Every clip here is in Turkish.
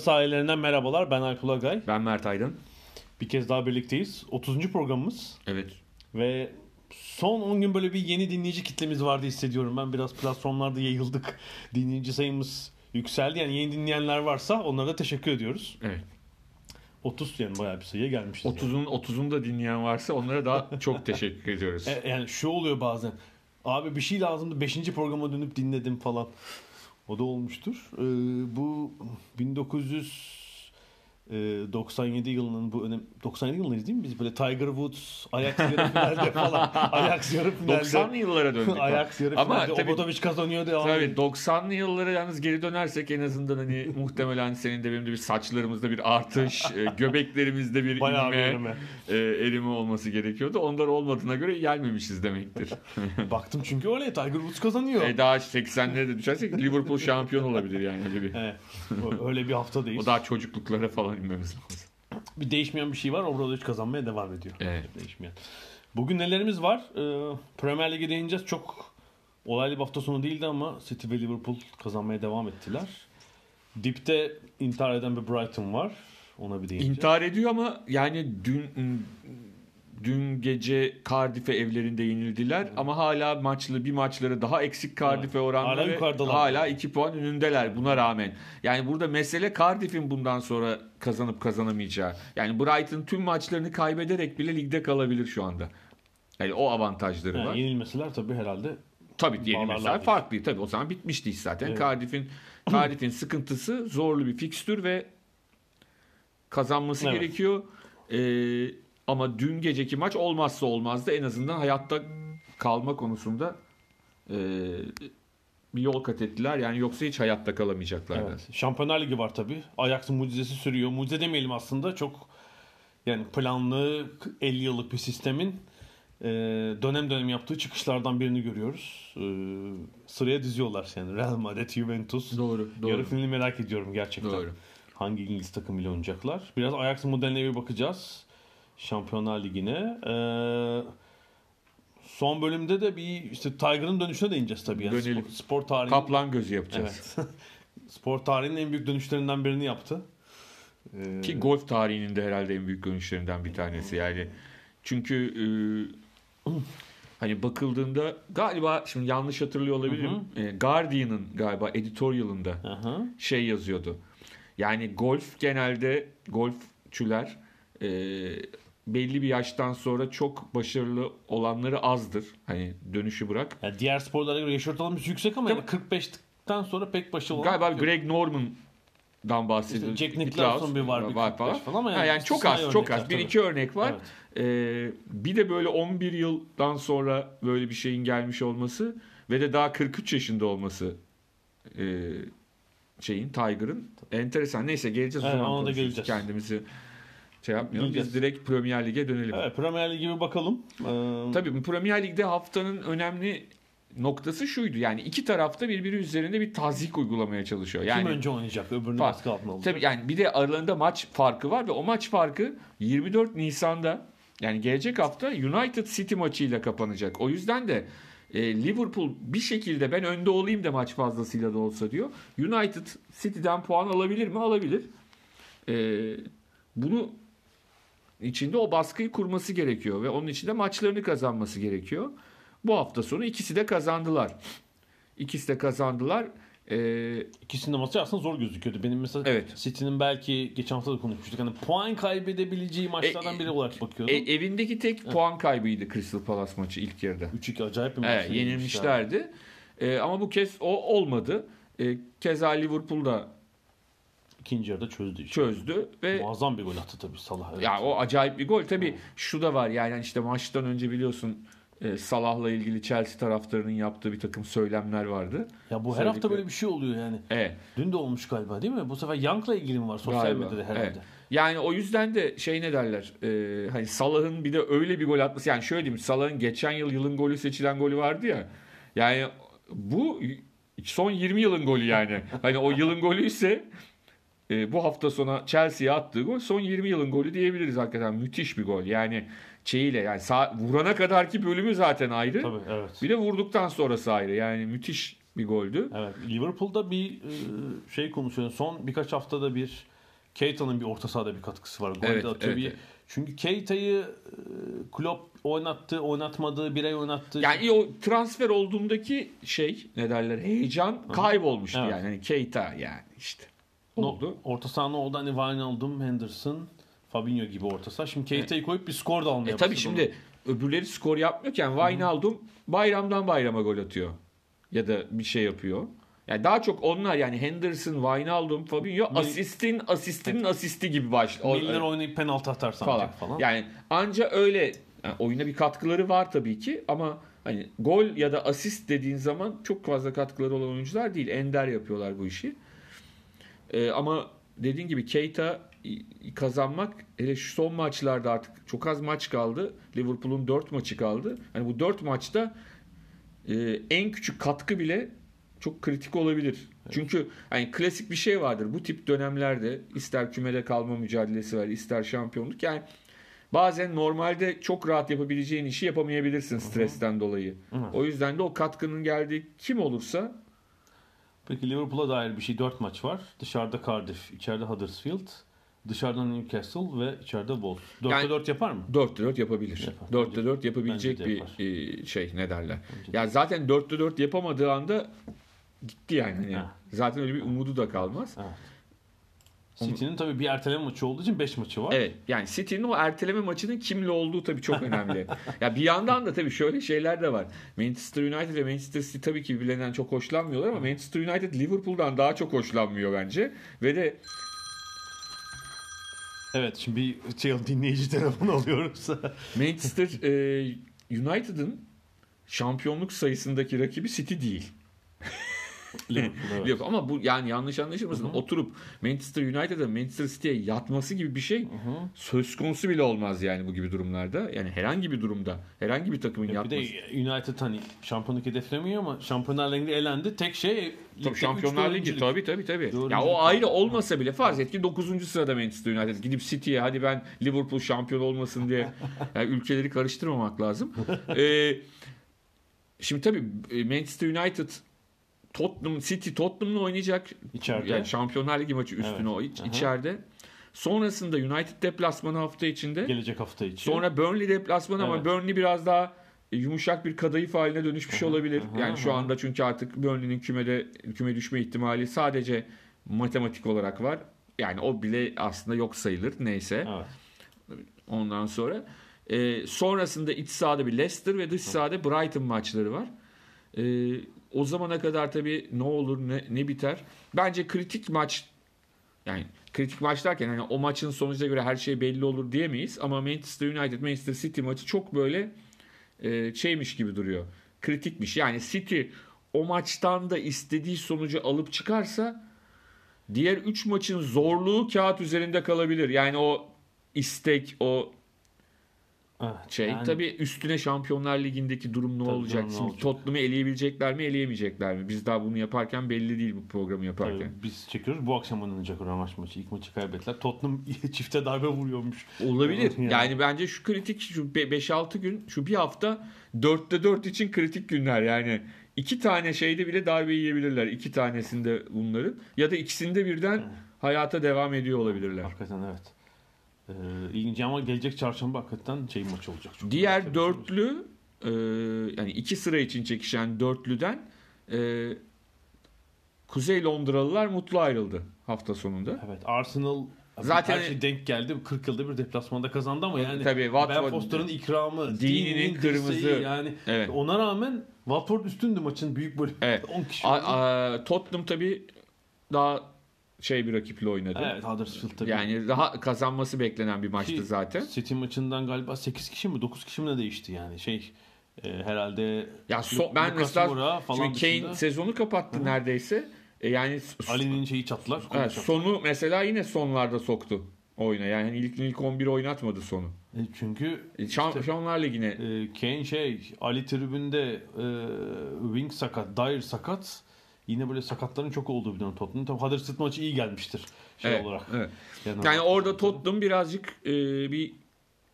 Sahillerinden merhabalar. Ben Alp Ulagay. Ben Mert Aydın. Bir kez daha birlikteyiz. 30. programımız Evet. ve son 10 gün böyle bir yeni dinleyici kitlemiz vardı hissediyorum. Ben biraz platformlarda yayıldık. Dinleyici sayımız yükseldi. Yani yeni dinleyenler varsa onlara da teşekkür ediyoruz. Evet. 30 yani bayağı bir sayıya gelmişiz. 30'un 30'unu da dinleyen varsa onlara daha çok teşekkür ediyoruz. E, yani şu oluyor bazen. Abi bir şey lazımdı. 5. programa dönüp dinledim falan. O da olmuştur. Ee, bu 1997 yılının bu önem 97 yılındayız değil mi biz böyle Tiger Woods Ajax yarı finalde falan Ajax yarı finalde 90'lı yıllara döndük. Ajax yarı Ama finalde tabii- Obradovic kazanıyor devam Tabii ediyor. 90'lı yıllara yalnız geri dönersek en azından hani muhtemelen senin de benim de bir saçlarımızda bir artış, e, göbeklerimizde bir Bayağı bir inme, önüme. E, erime olması gerekiyordu. Onlar olmadığına göre gelmemişiz demektir. Baktım çünkü öyle Tiger Woods kazanıyor. e, daha 80'lere de düşersek Liverpool şampiyon olabilir yani öyle bir. Evet. Öyle bir haftadayız. O daha çocukluklara falan inmemiz lazım. Bir değişmeyen bir şey var. Obradovic kazanmaya devam ediyor. Evet. Değişmeyen. Bugün nelerimiz var? Ee, Premier Lig'e değineceğiz. Çok olaylı bir hafta sonu değildi ama City ve Liverpool kazanmaya devam ettiler. Dipte intihar eden bir Brighton var. Ona bir değineceğiz. İntihar ediyor ama yani dün dün gece Cardiff'e evlerinde yenildiler ama hala maçlı bir maçları daha eksik Cardiff'e Evet. oranla Hala ve hala 2 puan önündeler buna rağmen. Yani burada mesele Cardiff'in bundan sonra kazanıp kazanamayacağı. Yani Brighton tüm maçlarını kaybederek bile ligde kalabilir şu anda. Yani o avantajları Yani var. yenilmeseler tabii herhalde Tabii yeni Bağlarlar mesela diyorsun. farklı. Tabii o zaman bitmişti iş zaten. Evet. Cardiff'in Cardiff'in sıkıntısı zorlu bir fikstür ve kazanması Evet. gerekiyor. Ee, ama dün geceki maç olmazsa olmazdı. En azından hayatta kalma konusunda e, bir yol kat ettiler. Yani yoksa hiç hayatta kalamayacaklardı. Evet. Şampiyonlar Ligi var tabii. Ajax'ın mucizesi sürüyor. Mucize demeyelim aslında. Çok yani planlı 50 yıllık bir sistemin e, dönem dönem yaptığı çıkışlardan birini görüyoruz. E, sıraya diziyorlar yani Real Madrid, Juventus. Doğru, doğru. Yarı finali merak ediyorum gerçekten. Doğru. Hangi İngiliz takımıyla oynayacaklar. Biraz Ajax'ın modeline bir bakacağız. Şampiyonlar Ligi'ne. E, son bölümde de bir işte Tiger'ın dönüşüne değineceğiz tabii. Yani Dönelim. Spor, spor tarihi. Kaplan gözü yapacağız. Evet. Spor tarihinin en büyük dönüşlerinden birini yaptı. Ee, Ki golf tarihinin de herhalde en büyük dönüşlerinden bir tanesi. Yani çünkü e, hani bakıldığında galiba şimdi yanlış hatırlıyor olabilirim. E, Guardian'ın galiba editorial'ında aha. şey yazıyordu. Yani golf genelde golfçüler e, belli bir yaştan sonra çok başarılı olanları azdır. Hani dönüşü bırak. Yani diğer sporlara göre yaş ortalaması yüksek ama yani 45'ten sonra pek başarılı olan Galiba yok. Greg Norman'dan bahsediyor. İşte Jack Nicklaus'un bir var, bir falan. 45 falan ama Ha, yani yani çok az, çok az. Bir tabii. iki örnek var. Evet. Ee, bir de böyle 11 yıldan sonra böyle bir şeyin gelmiş olması ve de daha 43 yaşında olması e, şeyin Tiger'ın enteresan. Neyse geleceğiz o Evet, zaman ona da geleceğiz. Kendimizi şey yapmayalım. Biz direkt Premier Lig'e dönelim. Evet, Premier Lig'e bir bakalım. Ee, Tabii bu Premier Lig'de haftanın önemli noktası şuydu. Yani iki tarafta birbiri üzerinde bir tazik uygulamaya çalışıyor. Yani kim önce oynayacak, öbürünü Fark. baskı altına alacak. Tabii yani bir de aralarında maç farkı var ve o maç farkı 24 Nisan'da yani gelecek hafta United City maçıyla kapanacak. O yüzden de e, Liverpool bir şekilde ben önde olayım da maç fazlasıyla da olsa diyor. United City'den puan alabilir mi? Alabilir. E, bunu içinde o baskıyı kurması gerekiyor ve onun içinde maçlarını kazanması gerekiyor. Bu hafta sonu ikisi de kazandılar. İkisi de kazandılar. Ee, İkisinin maçı aslında zor gözüküyordu. Benim mesela Evet. City'nin belki geçen hafta da konuşmuştuk. Hani puan kaybedebileceği maçlardan E, biri olarak bakıyordum. E, evindeki tek puan kaybıydı Crystal Palace maçı ilk yarıda. 3-2 acayip bir maç. Evet, yenilmişlerdi. E, ama bu kez o olmadı. E, keza Liverpool da ikinci yarıda çözdü. işi. çözdü ve Muazzam bir gol attı tabii Salah. Evet. Ya o acayip bir gol. Tabii şu da var yani işte maçtan önce biliyorsun e, Salah'la ilgili Chelsea taraftarının yaptığı bir takım söylemler vardı. Ya bu her hafta böyle bir şey oluyor yani. Evet. Dün de olmuş galiba değil mi? Bu sefer Young'la ilgili mi var sosyal Galiba, medyada herhalde? evet. Yani o yüzden de şey ne derler e, hani Salah'ın bir de öyle bir gol atması yani şöyle diyeyim Salah'ın geçen yıl yılın golü seçilen golü vardı ya yani bu son 20 yılın golü yani hani o yılın golü ise e, bu hafta sona Chelsea'ye attığı gol son 20 yılın golü diyebiliriz hakikaten müthiş bir gol yani şeyiyle yani sağ, vurana kadarki bölümü zaten ayrı Tabii evet. bir de vurduktan sonrası ayrı yani müthiş bir goldü. Evet. Liverpool'da bir e, şey konuşuyor. Son birkaç haftada bir Keita'nın bir orta sahada bir katkısı var. Gol Evet, atıyor evet, bir. evet. Çünkü Keita'yı e, Klopp oynattı, oynatmadı, birey oynattı. Yani o transfer olduğundaki şey ne derler heyecan kaybolmuştu Evet. yani. Hani Keita yani işte. No- Oldu. Orta saha ne oldu? Hani Wijnaldum, Henderson, Fabinho gibi orta saha. Şimdi Keita'yı koyup bir skor da almaya E tabii şimdi öbürleri skor yapmıyorken Wijnaldum bayramdan bayrama gol atıyor. Ya da bir şey yapıyor. Yani daha çok onlar yani Henderson, Wijnaldum, Fabinho asistin asistinin asisti gibi onu. başlıyor. Milner oynayıp penaltı atarsa falan. falan. Yani anca öyle yani oyuna bir katkıları var tabii ki ama hani gol ya da asist dediğin zaman çok fazla katkıları olan oyuncular değil. Ender yapıyorlar bu işi. Ee, ama dediğin gibi Keita kazanmak hele şu son maçlarda artık çok az maç kaldı. Liverpool'un 4 maçı kaldı. Hani bu 4 maçta e, en küçük katkı bile çok kritik olabilir. Çünkü hani klasik bir şey vardır. Bu tip dönemlerde ister kümede kalma mücadelesi var, ister şampiyonluk. Yani bazen normalde çok rahat yapabileceğin işi yapamayabilirsin stresten dolayı. Evet. O yüzden de o katkının geldiği kim olursa Peki Liverpool'a dair bir şey. 4 maç var. Dışarıda Cardiff, içeride Huddersfield, dışarıdan Newcastle ve içeride Wolves. 4'te Yani- 4 yapar mı? 4'te 4 yapabilir. Yapar. 4'te 4 yapabilecek bir yapar. e, şey ne derler. Bence de. Ya zaten 4'te 4 yapamadığı anda gitti yani. Ha. Zaten öyle bir umudu da kalmaz. Evet. City'nin tabii bir erteleme maçı olduğu için 5 maçı var. Evet yani City'nin o erteleme maçının kimle olduğu tabii çok önemli. ya bir yandan da tabii şöyle şeyler de var. Manchester United ve Manchester City tabii ki birbirlerinden çok hoşlanmıyorlar ama Manchester United Liverpool'dan daha çok hoşlanmıyor bence. Ve de Evet şimdi bir şey, dinleyici telefonu alıyoruz. Manchester e, United'ın şampiyonluk sayısındaki rakibi City değil. Liverpool, evet. Liverpool. Ama bu yani yanlış anlaşılmasın. Oturup Manchester United'a Manchester City'ye yatması gibi bir şey söz konusu bile olmaz yani bu gibi durumlarda. Yani herhangi bir durumda herhangi bir takımın Bir yatması. de United hani şampiyonluk hedeflemiyor ama Şampiyonlar Ligi'nde elendi. Tek şey Tabii Şampiyonlar Ligi tabii tabii tabii. Dördüncülük Ya o ayrı olmasa bile farz et ki 9. sırada Manchester United gidip City'ye hadi ben Liverpool şampiyon olmasın diye yani ülkeleri karıştırmamak lazım. Ee, şimdi tabii e, Manchester United Tottenham City Tottenham'la oynayacak. İçeride. Yani Şampiyonlar Ligi maçı üstüne Evet. o iç- Aha. içeride. Sonrasında United deplasmanı hafta içinde. Gelecek hafta içi. Sonra Burnley deplasmanı ama Evet. Burnley biraz daha yumuşak bir kadayıf haline dönüşmüş olabilir. aha, yani şu aha. anda çünkü artık Burnley'nin kümede küme düşme ihtimali sadece matematik olarak var. Yani o bile aslında yok sayılır. Neyse. Evet. Ondan sonra e, sonrasında iç sahada bir Leicester ve dış sahada Brighton maçları var. E, o zamana kadar tabii ne olur ne, ne biter. Bence kritik maç yani kritik maç derken hani o maçın sonucuna göre her şey belli olur diyemeyiz ama Manchester United Manchester City maçı çok böyle e, şeymiş gibi duruyor. Kritikmiş. Yani City o maçtan da istediği sonucu alıp çıkarsa diğer 3 maçın zorluğu kağıt üzerinde kalabilir. Yani o istek, o Evet. şey Yani tabii üstüne Şampiyonlar Ligi'ndeki durum ne Tabii olacak? ne Şimdi olacak? Tottenham'ı eleyebilecekler mi, eleyemeyecekler mi? Biz daha bunu yaparken belli değil bu programı yaparken. tabii biz çekiyoruz. Bu akşam oynanacak o rövanş maçı. İlk maçı kaybettiler. Tottenham çifte darbe vuruyormuş. Olabilir. Yani. Yani bence şu kritik şu 5-6 gün, şu bir hafta 4'te 4 için kritik günler. Yani iki tane şeyde bile darbe yiyebilirler. İki tanesinde bunların. Ya da ikisinde birden hayata devam ediyor olabilirler. Hakikaten evet. Ee, ilginç ama gelecek çarşamba hakikaten şey maçı olacak. Çok Diğer dörtlü e, yani iki sıra için çekişen dörtlüden e, Kuzey Londralılar mutlu ayrıldı hafta sonunda. Evet Arsenal Zaten- her şey denk geldi. 40 yılda bir deplasmanda kazandı ama yani Tabii, Watford- Ben Foster'ın ikramı, Dini'nin Dini'nin kırmızı. dirseği yani Evet. ona rağmen Watford üstündü maçın büyük bölümü. Evet. 10 kişi. A- a- Tottenham tabii daha şey bir rakiple oynadı. Evet Huddersfield tabii. Yani daha kazanması beklenen bir maçtı Ki zaten. City maçından galiba 8 kişi mi 9 kişi mi ne değişti yani şey e, herhalde Ya so- ben Lucas mesela Moura falan şimdi Kane dışında sezonu kapattı neredeyse. E yani Ali'nin şeyi çattılar. kolu evet, çattılar. sonu mesela yine sonlarda soktu oyuna. Yani hani ilk ilk 11 oynatmadı sonu. E, çünkü E, Şampiyonlar Ligi'ne e, Kane şey Ali tribünde e, Wing sakat, Dyer sakat. Yine böyle sakatların çok olduğu bir dönem Tottenham. Tabii Huddersfield maçı iyi gelmiştir şey Evet, olarak. evet. Yani orada Tottenham birazcık e, bir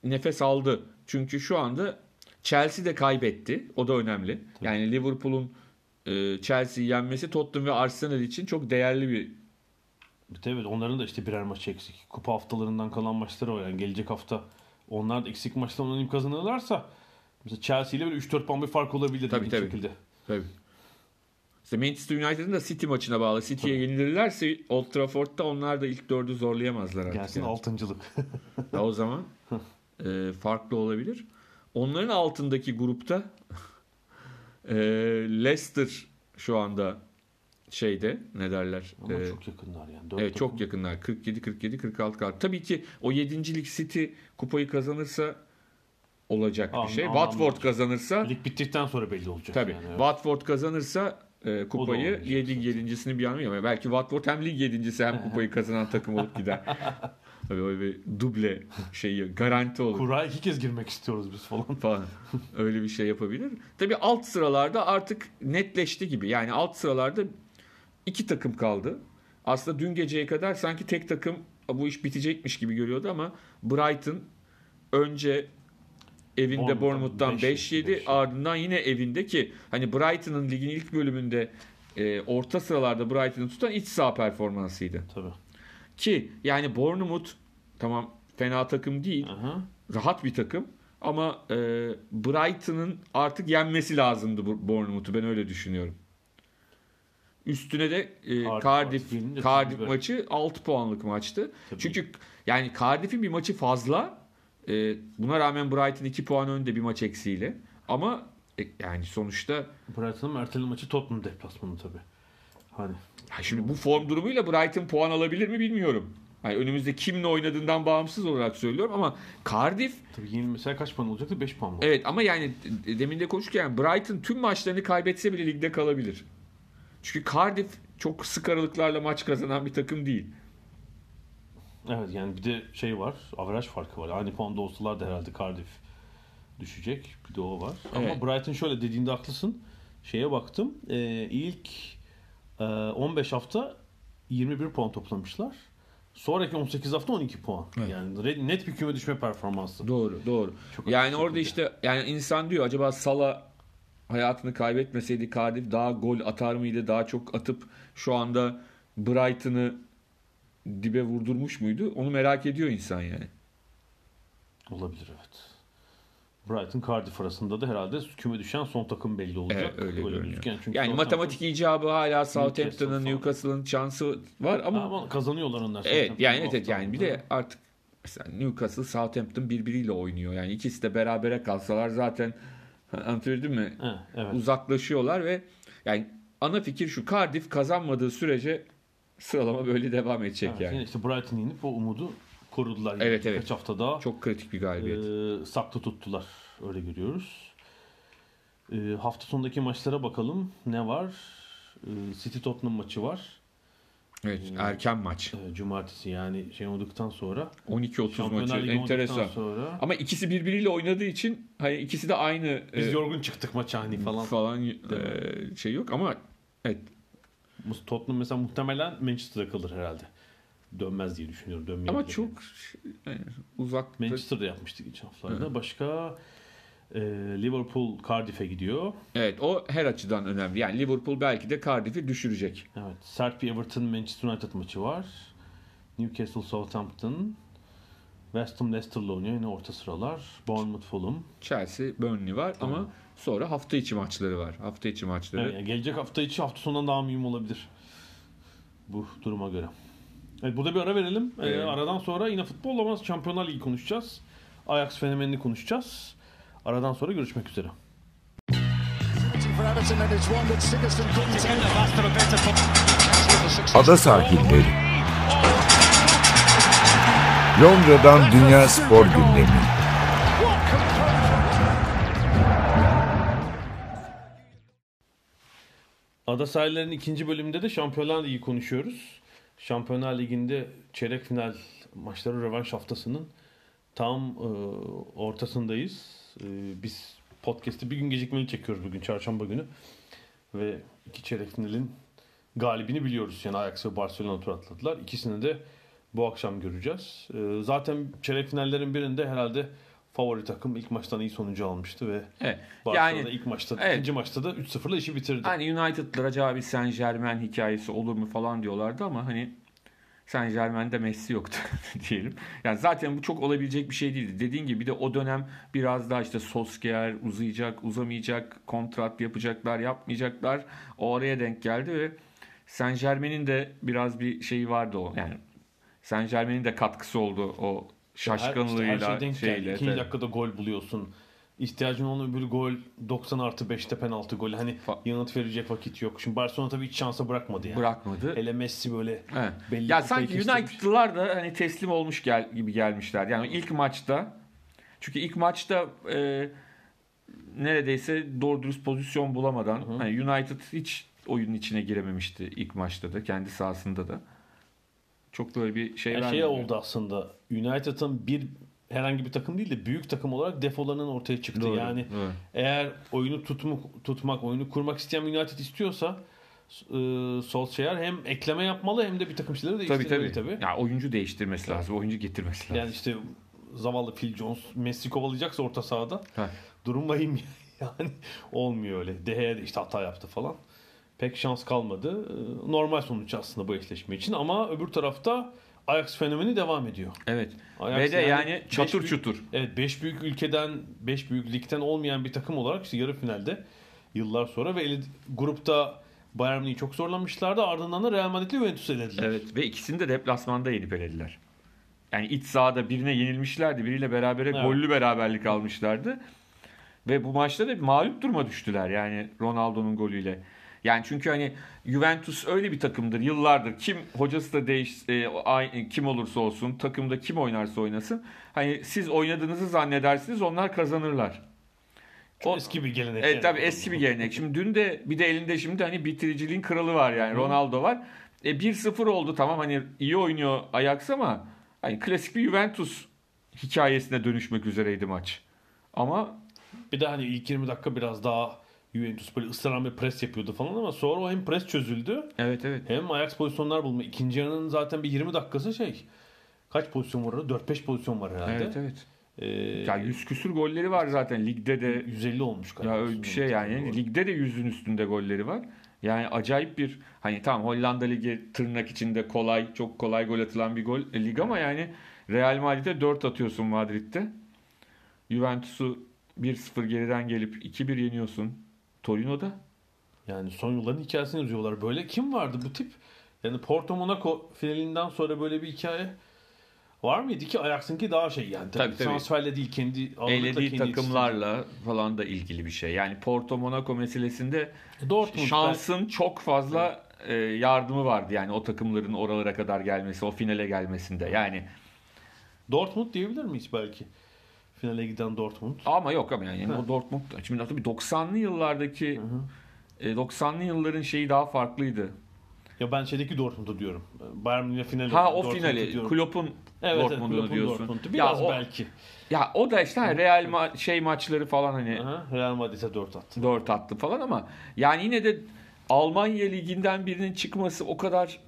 nefes aldı. Çünkü şu anda Chelsea de kaybetti. O da önemli. Yani Liverpool'un e, Chelsea'yi yenmesi Tottenham ve Arsenal için çok değerli bir Evet onların da işte birer maç eksik. Kupa haftalarından kalan maçları var. Yani gelecek hafta onlar da eksik maçtan oynayıp kazanırlarsa mesela Chelsea ile böyle 3-4 puan bir fark olabilir. Tabii, tabii. şekilde. Tabii. İşte Manchester United'ın da City maçına bağlı. City'ye yenilirlerse Old Trafford'da onlar da ilk dördü zorlayamazlar artık. Gelsin yani. altıncılık. Ya o zaman e, farklı olabilir. Onların altındaki grupta e, Leicester şu anda şeyde ne derler? Ama e, çok yakınlar yani. Dört Evet takım. çok yakınlar. 47 47 46 kaldı. Tabii ki o 7. City kupayı kazanırsa olacak bir An- şey. anlamlı Watford kazanırsa Lig bittikten sonra belli olacak. tabii Yani, evet. Watford kazanırsa e, kupayı olmayacak 7 zaten. yedincisini bir anlıyor ama belki Watford hem lig yedincisi hem kupayı kazanan takım olup gider. Tabii öyle bir duble şeyi garanti olur. Kura iki kez girmek istiyoruz biz falan. falan. Öyle bir şey yapabilir. Tabii alt sıralarda artık netleşti gibi. Yani alt sıralarda iki takım kaldı. Aslında dün geceye kadar sanki tek takım bu iş bitecekmiş gibi görüyordu ama Brighton önce evinde Bournemouth'tan Bournemouth'tan beş 5 yedi, ardından yine evinde ki hani Brighton'ın ligin ilk bölümünde e, orta sıralarda Brighton'ı tutan iç saha performansıydı. Tabii. Ki yani Bournemouth tamam fena takım değil Aha. rahat bir takım ama e, Brighton'ın artık yenmesi lazımdı Bournemouth'u ben öyle düşünüyorum. Üstüne de e, Cardiff Cardiff Cardiff maçı 6 puanlık maçtı. Tabii. Çünkü yani Cardiff'in bir maçı fazla. E, buna rağmen Brighton 2 puan önde bir maç eksiğiyle. Ama e, yani sonuçta Brighton'ın erteli maçı Tottenham deplasmanı tabii. Hani ha şimdi bu form durumuyla Brighton puan alabilir mi bilmiyorum. Yani önümüzde kimle oynadığından bağımsız olarak söylüyorum ama Cardiff tabii yeni mesela kaç puan olacaktı? 5 puan mı? Evet ama yani demin de konuşurken Brighton tüm maçlarını kaybetse bile ligde kalabilir. Çünkü Cardiff çok sık aralıklarla maç kazanan bir takım değil. Evet yani bir de şey var. Averaj farkı var. Aynı puanda olsalar da herhalde Cardiff düşecek. Bir de o var. Evet. Ama Brighton şöyle dediğinde haklısın. Şeye baktım. Ee, ilk e, 15 hafta 21 puan toplamışlar. Sonraki 18 hafta 12 puan. Yani re- net bir küme düşme performansı. Doğru, doğru. Çok yani orada işte yani insan diyor acaba Sala hayatını kaybetmeseydi Cardiff daha gol atar mıydı? Daha çok atıp şu anda Brighton'ı dibe vurdurmuş muydu? Onu merak ediyor insan yani. Olabilir evet. Brighton Cardiff arasında da herhalde küme düşen son takım belli olacak. Evet, öyle görünüyor. gözüken. Çünkü Yani matematik icabı hala Southampton'ın. Newcastle'ın şansı var ama ama kazanıyorlar onlar. Evet yani evet, yani bir de artık mesela Newcastle Southampton birbiriyle oynuyor. Yani ikisi de berabere kalsalar zaten anlatabildim mi? Evet. Uzaklaşıyorlar ve yani ana fikir şu Cardiff kazanmadığı sürece sıralama böyle devam edecek Evet, yani. yine işte Brighton yenip o umudu korudular. Yani Evet, evet. Kaç hafta daha Çok kritik bir galibiyet. e, saklı tuttular. Öyle görüyoruz. E, hafta sonundaki maçlara bakalım. Ne var? E, City Tottenham maçı var. evet erken maç. Cumartesi yani şey olduktan sonra. 12-30 maçı Ligi enteresan. sonra. Ama ikisi birbiriyle oynadığı için hani ikisi de aynı Biz e, yorgun çıktık maça hani falan. falan e, şey yok ama evet Tottenham mesela muhtemelen Manchester'da kalır herhalde. Dönmez diye düşünüyorum. Dönmeyebilir. ama çok yani uzak Manchester'da yapmıştı geçen haftalarda. Başka e, Liverpool Cardiff'e gidiyor. Evet o her açıdan önemli. Yani Liverpool belki de Cardiff'i düşürecek. Evet. Sert bir Everton Manchester United maçı var. Newcastle Southampton. West Ham Leicester'la oynuyor yine orta sıralar. Bournemouth Fulham. Chelsea, Burnley var ama sonra hafta içi maçları var. Hafta içi maçları. Evet, yani gelecek hafta içi hafta sonundan daha mühim olabilir. Bu duruma göre. Evet, burada bir ara verelim. Ee, Evet. aradan sonra yine futbol ama Şampiyonlar Ligi konuşacağız. Ajax fenomenini konuşacağız. Aradan sonra görüşmek üzere. for Everton Londra'dan Dünya Spor Gündemi. Ada sahillerinin ikinci bölümünde de Şampiyonlar Ligi konuşuyoruz. Şampiyonlar Ligi'nde çeyrek final maçları rövanş haftasının tam e, ortasındayız. E, biz podcast'i bir gün gecikmeli çekiyoruz bugün çarşamba günü. Ve iki çeyrek finalin galibini biliyoruz. Yani Ajax ve Barcelona tur atladılar. İkisini de bu akşam göreceğiz. E, zaten çeyrek finallerin birinde herhalde favori takım ilk maçtan iyi sonucu almıştı ve Evet. Barcelona Yani ilk maçta, evet. ikinci maçta da 3-0'la işi bitirdi. hani United'lara acaba bir Saint Germain hikayesi olur mu falan diyorlardı ama hani Saint Germain'de Messi yoktu diyelim. Yani zaten bu çok olabilecek bir şey değildi. Dediğin gibi bir de o dönem biraz daha işte Solskjaer uzayacak, uzamayacak, kontrat yapacaklar, yapmayacaklar. O araya denk geldi ve Saint Germain'in de biraz bir şeyi vardı o. Yani Saint Germain'in de katkısı oldu o şaşkınlığıyla her, işte her şey denk geldi. şeyle. İkinci dakikada gol buluyorsun. İhtiyacın olan bir gol 90 artı 5'te penaltı golü. Hani Fa- yanıt verecek vakit yok. Şimdi Barcelona tabii hiç şansa bırakmadı yani. Bırakmadı. Hele Messi böyle Evet. belli Ya sanki. United'lılar da hani teslim olmuş gel gibi gelmişler. Yani ilk maçta çünkü ilk maçta e, neredeyse doğru dürüst pozisyon bulamadan hani United hiç oyunun içine girememişti ilk maçta da kendi sahasında da. Çok böyle bir şey Yani vermedi. şey oldu aslında. United'ın bir herhangi bir takım değil de büyük takım olarak defolarının ortaya çıktı. Doğru, yani doğru. eğer oyunu tutmak, tutmak, oyunu kurmak isteyen United istiyorsa e, Solskjaer hem ekleme yapmalı hem de bir takım şeyleri Tabii değiştirmeli tabii. tabii. Ya oyuncu değiştirmesi lazım. Oyuncu getirmesi lazım. Yani işte zavallı Phil Jones Messi kovalayacaksa orta sahada Heh. durum vahim yani olmuyor öyle. Dehe'ye de işte hata yaptı falan. Pek şans kalmadı. Ee, Normal sonuç aslında bu eşleşme için ama öbür tarafta Ajax fenomeni devam ediyor. Evet. Ajax Ve de yani yani çatır büyük- çutur. Evet 5 büyük ülkeden 5 büyük ligden olmayan bir takım olarak işte yarı finalde yıllar sonra ve eli- grupta Bayern Münih'i çok zorlamışlardı. Ardından da Real Madrid'le Juventus'u elediler. Evet ve ikisini de deplasmanda yenip elediler. Yani iç sahada birine yenilmişlerdi. Biriyle berabere Evet. gollü beraberlik almışlardı. Ve bu maçta da mağlup duruma düştüler yani Ronaldo'nun golüyle. Yani çünkü hani Juventus öyle bir takımdır yıllardır. Kim hocası da değiş e, ay- kim olursa olsun takımda kim oynarsa oynasın. Hani siz oynadığınızı zannedersiniz onlar kazanırlar. Çok O- eski bir gelenek. Evet yani. tabii eski bir gelenek. Şimdi dün de bir de elinde şimdi hani bitiriciliğin kralı var yani Ronaldo var. E 1-0 oldu tamam hani iyi oynuyor Ajax ama hani klasik bir Juventus hikayesine dönüşmek üzereydi maç. Ama Bir de hani ilk 20 dakika biraz daha Juventus böyle ısıran bir pres yapıyordu falan ama sonra o hem pres çözüldü evet evet. hem Ajax pozisyonlar bulma. İkinci yarının zaten bir 20 dakikası şey. Kaç pozisyon var orada? 4-5 pozisyon var herhalde. Evet evet. Ee, Ya 100 küsür golleri var zaten ligde de. 150 olmuş galiba. Ya bir şey yani. Ligde de yüzün üstünde golleri var. Yani acayip bir hani tamam Hollanda Ligi tırnak içinde kolay, çok kolay gol atılan bir gol e, lig ama yani Real Madrid'e 4 atıyorsun Madrid'de. Juventus'u 1-0 geriden gelip 2-1 yeniyorsun. Torino'da. Yani son yılların hikayesini yazıyorlar. Böyle kim vardı bu tip? Yani Porto Monaco finalinden sonra böyle bir hikaye var mıydı ki Ajax'ınki daha şey yani tabii, Tabii, transferle değil kendi Elediği kendi takımlarla falan da ilgili bir şey. Yani Porto Monaco meselesinde yetiştirdiği. Dortmund şansın çok fazla e, yardımı vardı. Yani o takımların oralara kadar gelmesi, o finale gelmesinde. Yani Dortmund diyebilir miyiz belki? Finale giden Dortmund. Ama yok ama yani Ha. o Dortmund şimdi tabii 90'lı yıllardaki e, 90'lı yılların şeyi daha farklıydı. Ya ben şeydeki Dortmund'u diyorum. Bayern Münih finali. Ha o Dortmund'u finali diyorum. Klopp'un evet, evet, Dortmund'unu Klopp'un diyorsun. Dortmund'u. Ya Biraz o, belki. ya o da işte hani Real ma- şey maçları falan hani Aha, Real Madrid'e 4 attı. 4 attı falan ama yani yine de Almanya liginden birinin çıkması o kadar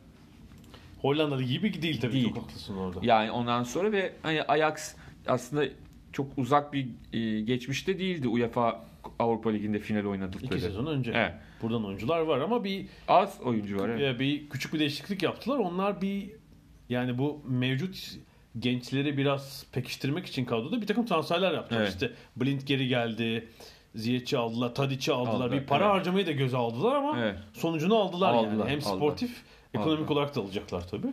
Hollanda Ligi gibi değil tabii. Değil. Çok haklısın orada. yani ondan sonra ve hani Ajax aslında çok uzak bir e, geçmişte değildi UEFA Avrupa Ligi'nde final oynadıkları. İki sezon önce. Evet. Buradan oyuncular var ama bir Az oyuncu var. evet. Bir küçük bir değişiklik yaptılar. Onlar bir yani bu mevcut gençleri biraz pekiştirmek için kadroda bir takım transferler yaptılar. Evet. İşte Blind geri geldi. Ziyech'i aldılar, Tadic'i aldılar. Aldılar, Bir para evet. harcamayı da göze aldılar ama Evet. sonucunu aldılar, Aldılar, yani. Hem aldılar. sportif, ekonomik Aldılar. olarak da alacaklar tabii.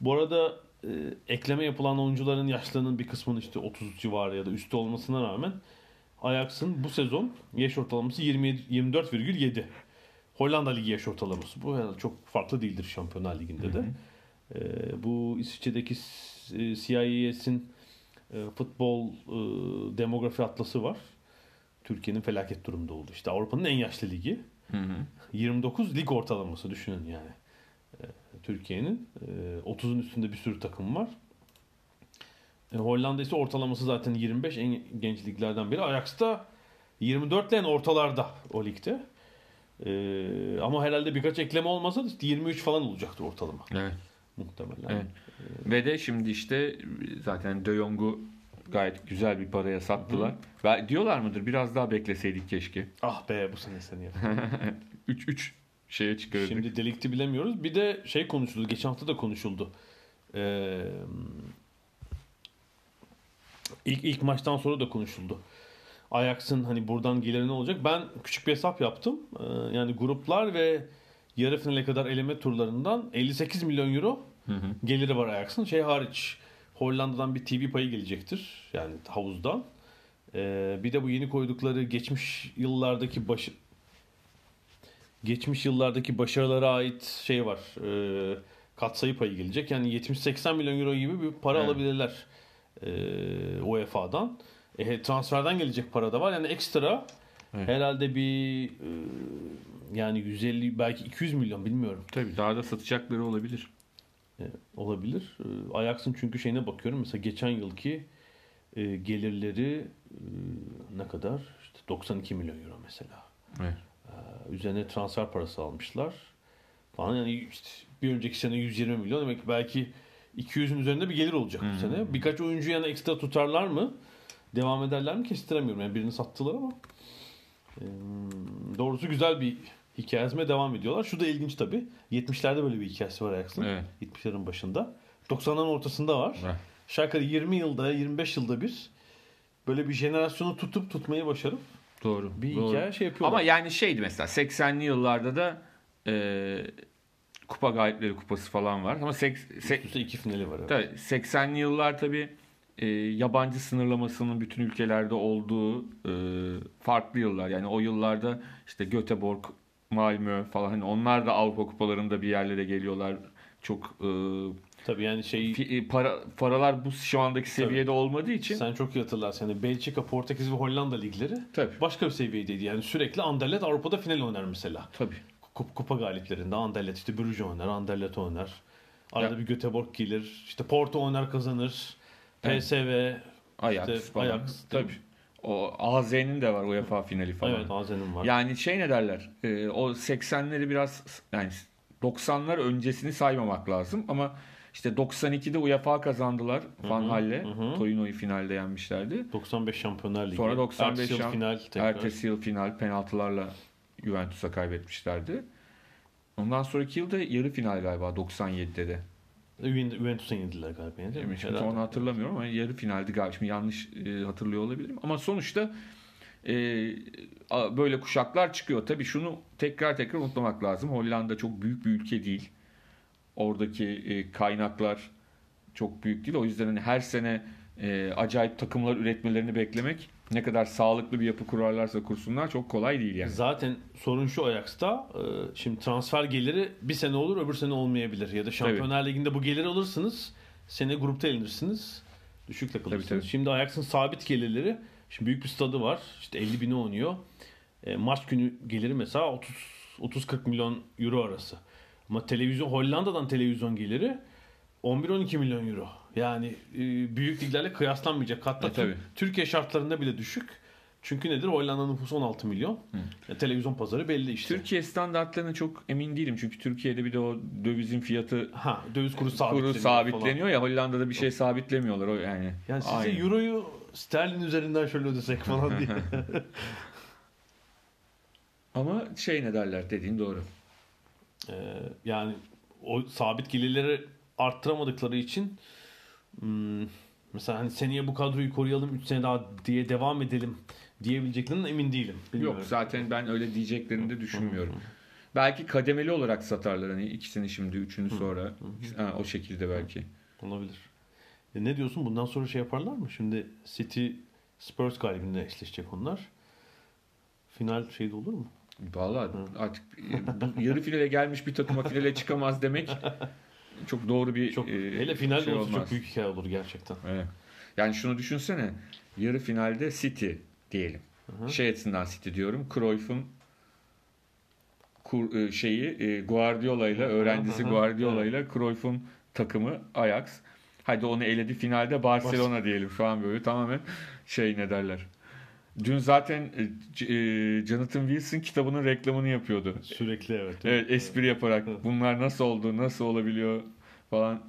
Bu arada e, ekleme yapılan oyuncuların yaşlarının bir kısmının işte 30 civarı ya da üstü olmasına rağmen Ajax'ın bu sezon yaş ortalaması 27 24,7. Hollanda Ligi yaş ortalaması. Bu yani çok farklı değildir Şampiyonlar Ligi'nde de. E, bu İsviçre'deki e, e, futbol e, demografi atlası var. Türkiye'nin felaket durumda oldu. İşte Avrupa'nın en yaşlı ligi. Hı hı. 29 lig ortalaması düşünün yani. E, Türkiye'nin e, 30'un üstünde bir sürü takım var. E, Hollanda ise ortalaması zaten 25 en genç liglerden biri. Ajax'ta 24 en ortalarda o ligde. E, ama herhalde birkaç ekleme olmasa da işte 23 falan olacaktır ortalama Evet. muhtemelen. Evet. Ve de şimdi işte zaten De Jong'u gayet güzel bir paraya sattılar. Ve diyorlar mıdır biraz daha bekleseydik keşke. Ah be bu sene seni yap. 3 3 şeye çıkarırdık. Şimdi delikti bilemiyoruz. Bir de şey konuşuldu. Geçen hafta da konuşuldu. Ee, ilk ilk maçtan sonra da konuşuldu. Ajax'ın hani buradan geliri ne olacak? Ben küçük bir hesap yaptım. Ee, yani gruplar ve yarı finale kadar eleme turlarından 58 milyon euro Hı hı. geliri var Ajax'ın. Şey hariç Hollanda'dan bir TV payı gelecektir. Yani havuzdan. Ee, bir de bu yeni koydukları geçmiş yıllardaki başı geçmiş yıllardaki başarılara ait şey var. E, katsayı payı gelecek. Yani 70-80 milyon euro gibi bir para Evet. alabilirler e, UEFA'dan. E, transferden gelecek para da var. Yani ekstra Evet. herhalde bir e, yani 150 belki 200 milyon bilmiyorum Tabii daha da satacakları olabilir. e, olabilir. E, Ajax'ın çünkü şeyine bakıyorum. Mesela geçen yılki e, gelirleri e, ne kadar? İşte 92 milyon euro mesela. Evet. Üzerine transfer parası almışlar falan yani işte bir önceki sene 120 milyon demek ki belki 200'ün üzerinde bir gelir olacak bu sene. Birkaç oyuncu yana ekstra tutarlar mı? Devam ederler mi kestiremiyorum. Yani birini sattılar ama Ee, doğrusu güzel bir hikayesine devam ediyorlar. Şu da ilginç tabii. 70'lerde böyle bir hikayesi var Ajax'ın. Evet. 70'lerin başında. 90'ların ortasında var. Evet. Şarkı 20 yılda 25 yılda bir böyle bir jenerasyonu tutup tutmayı başarıp Doğru. bir doğru. hikaye şey yapıyorlar. Ama yani şeydi mesela 80'li yıllarda da e, kupa galipleri kupası falan var. Ama sek, se- Üstte iki finali var. evet. tabii 80'li yıllar tabii e, yabancı sınırlamasının bütün ülkelerde olduğu e, farklı yıllar. Yani o yıllarda işte Göteborg, Malmö falan hani onlar da Avrupa kupalarında bir yerlere geliyorlar. Çok e, Tabii yani şey fi- e, para paralar bu şu andaki seviyede olmadığı için sen çok iyi hatırlarsın. Yani Belçika, Portekiz ve Hollanda ligleri tabii başka bir seviyedeydi. Yani sürekli Anderlecht Avrupa'da final oynar mesela. tabii. Kup- Kupa galiplerinde Anderlecht işte Brugge oynar, Anderlecht oynar. Arada Ya- bir Göteborg gelir. İşte Porto oynar kazanır. Evet. PSV Ajax İşte falan. Ajax, tabii. O AZ'nin de var UEFA finali falan. evet Azen'in var. Yani şey ne derler? e, o 80'leri biraz yani 90'lar öncesini saymamak lazım ama işte 92'de UEFA kazandılar Van Hal'le. Torino'yu finalde yenmişlerdi. 95 Şampiyonlar Ligi. Sonra 95 Ertesi yıl final tekrar. Ertesi yıl final penaltılarla Juventus'a kaybetmişlerdi. Ondan sonraki yılda yarı final galiba 97'de de. Juven- Juventus'a yenildiler galiba. şimdi Herhalde. onu hatırlamıyorum ama yarı finaldi galiba. Şimdi yanlış e, hatırlıyor olabilirim. Ama sonuçta e, böyle kuşaklar çıkıyor. Tabii şunu tekrar tekrar unutmamak lazım. Hollanda çok büyük bir ülke değil. Oradaki e, kaynaklar çok büyük değil. O yüzden hani her sene e, acayip takımlar üretmelerini beklemek ne kadar sağlıklı bir yapı kurarlarsa kursunlar çok kolay değil yani. Zaten sorun şu Ajax'ta. e, Şimdi transfer geliri bir sene olur öbür sene olmayabilir. Ya da Şampiyonlar Ligi'nde bu geliri alırsınız. Sene grupta elenirsiniz. Düşükle kalırsınız. Tabii, tabii. Şimdi Ajax'ın sabit gelirleri. Şimdi büyük bir stadı var. İşte 50 bini oynuyor. E, maç günü geliri mesela 30 30-40 milyon euro arası. Ama televizyon Hollanda'dan televizyon geliri 11-12 milyon euro. Yani e, büyük liglerle kıyaslanmayacak. Hatta E, tabii. Tür- Türkiye şartlarında bile düşük. Çünkü nedir? Hollanda nüfusu 16 milyon. E, televizyon pazarı belli işte. Türkiye standartlarına çok emin değilim. Çünkü Türkiye'de bir de o dövizin fiyatı Ha, döviz kuru sabitleniyor. kuru falan. sabitleniyor ya Hollanda'da bir şey sabitlemiyorlar o yani. Yani size Aynen. euroyu sterlin üzerinden şöyle ödesek falan diye. Ama şey ne derler dediğin doğru. Ee, yani o sabit gelirleri arttıramadıkları için hmm, mesela hani seneye bu kadroyu koruyalım 3 sene daha diye devam edelim diyebileceklerinden emin değilim. Bilmiyorum. Yok zaten ben öyle diyeceklerini de düşünmüyorum. Belki kademeli olarak satarlar hani ikisini şimdi üçünü sonra ha, o şekilde belki. Olabilir. E ne diyorsun bundan sonra şey yaparlar mı? Şimdi City Spurs galibinde eşleşecek onlar. Final şeyde olur mu? Vallahi artık bu yarı finale gelmiş bir takıma finale çıkamaz demek çok doğru bir Çok e, hele finalde şey olsa çok büyük hikaye olur gerçekten. Evet. Yani şunu düşünsene. Yarı finalde City diyelim. Şey açısından City diyorum. Cruyff'un kur, e, şeyi e, Guardiola ile öğrencisi. Guardiola ile Cruyff'un takımı Ajax. Hadi onu eledi finalde Barcelona diyelim şu an böyle tamamen şey ne derler. Dün zaten e, e, Jonathan Wilson kitabının reklamını yapıyordu. Sürekli evet. Evet espri yaparak bunlar nasıl oldu, nasıl olabiliyor falan.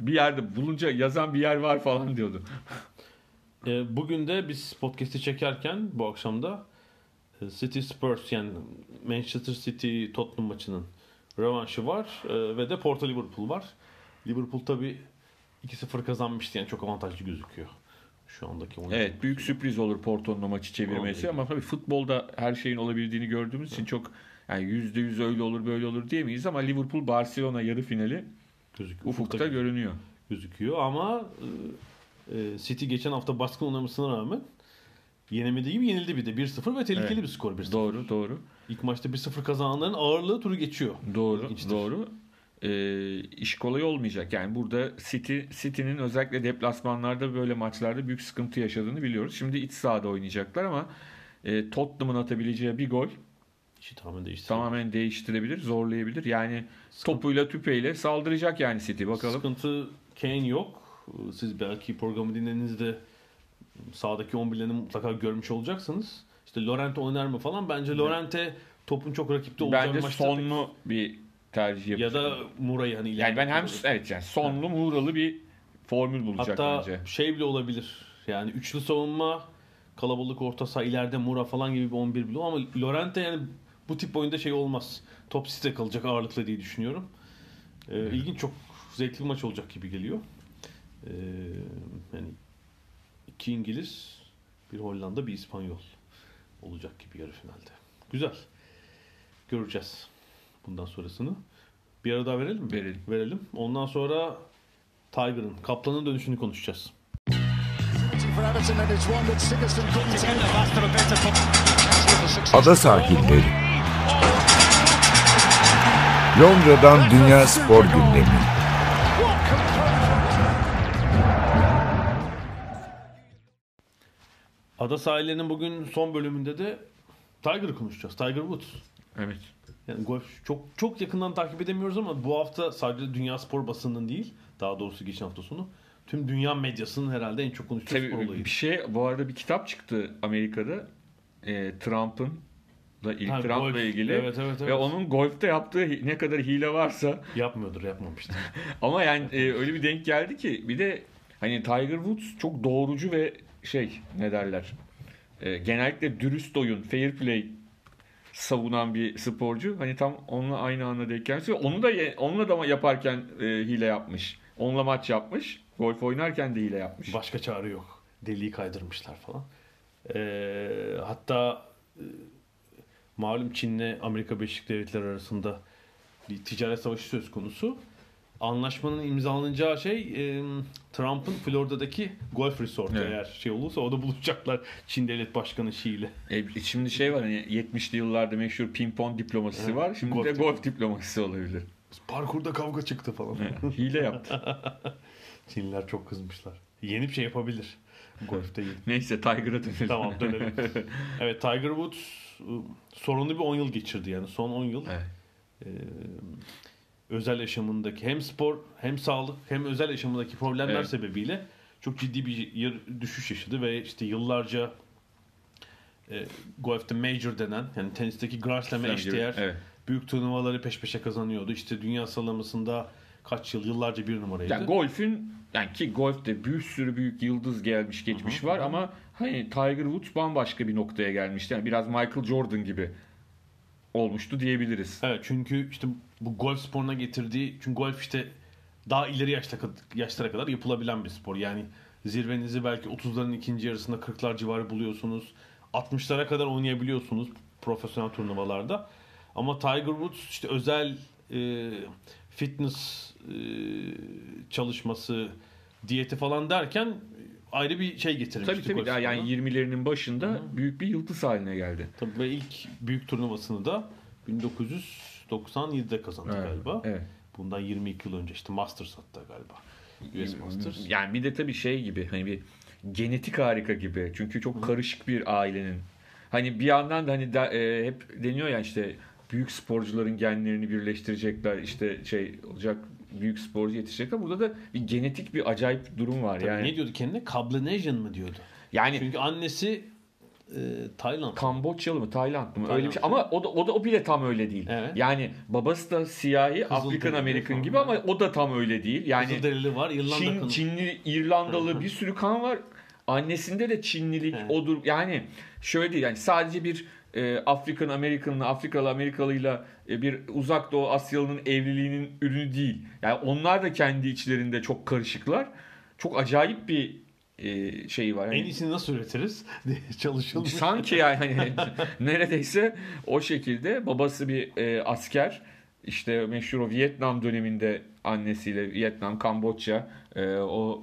Bir yerde bulunca yazan bir yer var falan diyordu. E, bugün de biz podcast'i çekerken bu akşam da e, City Spurs yani Manchester City Tottenham maçının rövanşı var E, ve de Porto Liverpool var. Liverpool tabi 2-0 kazanmıştı yani çok avantajlı gözüküyor. Şu andaki oyun. Evet büyük sürpriz olur Porto'nun o maçı çevirmesi ama tabii futbolda her şeyin olabildiğini gördüğümüz için çok yani %100 öyle olur böyle olur diyemeyiz ama Liverpool Barcelona yarı finali gözüküyor. ufukta görünüyor. gözüküyor ama e, e, City geçen hafta baskın oynamasına rağmen yenemediği gibi yenildi bir de 1-0 ve tehlikeli Evet. bir skor 1-0. Doğru doğru. İlk maçta 1-0 kazananların ağırlığı turu geçiyor. Doğru, İlginçtir. doğru. Ee, iş kolay olmayacak. Yani burada City City'nin özellikle deplasmanlarda böyle maçlarda büyük sıkıntı yaşadığını biliyoruz. Şimdi iç sahada oynayacaklar ama e, Tottenham'ın atabileceği bir gol İşi tamamen değişti. tamamen değiştirebilir, zorlayabilir. Yani topuyla tüpeyle saldıracak yani City. Bakalım. Sıkıntı Kane yok. Siz belki programı dinlediğinizde sağdaki 11'lerini mutlaka görmüş olacaksınız. İşte Lorente oynar mı falan. Bence Lorente topun çok rakipte olacağı Bence maçta sonlu bir tercih ya yapacak. da Muray'ı hani yani ben hem evet yani sonlu Muğralı bir formül bulacak Hatta bence. şey bile olabilir. Yani üçlü savunma, kalabalık orta saha, ileride Mura falan gibi bir 11 bile ama Lorente yani bu tip oyunda şey olmaz. Top site kalacak ağırlıkla diye düşünüyorum. Ee, ilginç çok zevkli bir maç olacak gibi geliyor. Ee, yani iki İngiliz, bir Hollanda, bir İspanyol olacak gibi yarı finalde. Güzel. Göreceğiz bundan sonrasını. Bir ara daha verelim mi? Verelim. Verelim. Ondan sonra Tiger'ın, Kaplan'ın dönüşünü konuşacağız. Ada sahilleri. Londra'dan Dünya Spor Gündemi. Ada sahillerinin bugün son bölümünde de Tiger'ı konuşacağız. Tiger Woods. Evet. Yani golf çok çok yakından takip edemiyoruz ama bu hafta sadece dünya spor basınının değil, daha doğrusu geçen hafta sonu tüm dünya medyasının herhalde en çok konuştuğu spor Tabii olayı. bir şey bu arada bir kitap çıktı Amerika'da. Ee, Trump'ın da ilk Ha, Trump'la golf. ilgili Evet, evet, ve evet. onun golfte yaptığı ne kadar hile varsa Yapmıyordur, yapmamıştır. ama yani e, öyle bir denk geldi ki bir de hani Tiger Woods çok doğrucu ve şey ne derler e, genellikle dürüst oyun, fair play savunan bir sporcu. Hani tam onunla aynı anda denk Onu da onunla da yaparken e, hile yapmış. Onunla maç yapmış. Golf oynarken de hile yapmış. Başka çare yok. Deliği kaydırmışlar falan. Ee, hatta e, malum Çin'le Amerika Birleşik Devletleri arasında bir ticaret savaşı söz konusu. Anlaşmanın imzalanacağı şey e, Trump'ın Florida'daki golf resortu Evet. eğer şey olursa orada buluşacaklar Çin Devlet Başkanı Xi ile. E, şimdi şey var hani 70'li yıllarda meşhur pimpon diplomasisi Evet. var. Şimdi Golf de golf diplomasisi olabilir. Parkurda kavga çıktı falan. Evet, Hile yaptı. Çinliler çok kızmışlar. Yeni bir şey yapabilir. Golfte yeni. Neyse Tiger'a dönelim. Tamam dönelim. Evet Tiger Woods ıı, sorunlu bir 10 yıl geçirdi yani. Son 10 yıl Evet. Özel yaşamındaki hem spor hem sağlık hem özel yaşamındaki problemler Evet. sebebiyle çok ciddi bir düşüş yaşadı ve işte yıllarca e, golfte major denen yani tenisteki Grand Slam'e eşdeğer evet. büyük turnuvaları peş peşe kazanıyordu. İşte dünya sıralamasında kaç yıl yıllarca bir numaraydı. Yani golfün yani ki golfte bir sürü büyük yıldız gelmiş geçmiş var ama hani Tiger Woods bambaşka bir noktaya gelmişti. Yani biraz Michael Jordan gibi olmuştu diyebiliriz. Evet çünkü işte bu golf sporuna getirdiği çünkü golf işte daha ileri yaşta yaşlara kadar yapılabilen bir spor. Yani zirvenizi belki 30'ların ikinci yarısında 40'lar civarı buluyorsunuz. 60'lara kadar oynayabiliyorsunuz profesyonel turnuvalarda. Ama Tiger Woods işte özel e, fitness e, çalışması, diyeti falan derken ayrı bir şey getirmişti. Tabii tabii daha yani sporuna. 20'lerinin başında büyük bir yıldız haline geldi. Tabii ve ilk büyük turnuvasını da 1997'de kazandı Evet, galiba. evet. Bundan 22 yıl önce işte Masters hatta galiba. US Masters. Yani bir de tabii şey gibi hani bir genetik harika gibi. Çünkü çok karışık bir ailenin. Hani bir yandan da hani da, e, hep deniyor ya işte büyük sporcuların genlerini birleştirecekler işte şey olacak büyük sporcu yetişecekler. Burada da bir genetik bir acayip durum var. Tabii yani Ne diyordu kendine? Kablanesian mı diyordu? yani Çünkü annesi e, Tayland. Kamboçyalı mı Tayland mı öyle Tayland. bir şey ama o da o da o bile tam öyle değil. Evet. Yani babası da siyahi Afrikan Amerikan gibi ama o da tam öyle değil. Yani Kızılderili var, İrlanda Çin, kanı. Çinli, İrlandalı bir sürü kan var. Annesinde de Çinlilik Evet. odur. Yani şöyle değil yani sadece bir e, Afrikan Amerikan'la Afrikalı Amerikalıyla e, bir uzak doğu Asyalı'nın evliliğinin ürünü değil. Yani onlar da kendi içlerinde çok karışıklar. Çok acayip bir e, şey var. Yani En iyisini nasıl üretiriz çalışılmış. Sanki yani hani neredeyse o şekilde babası bir e, asker işte meşhur o Vietnam döneminde annesiyle Vietnam, Kamboçya e, o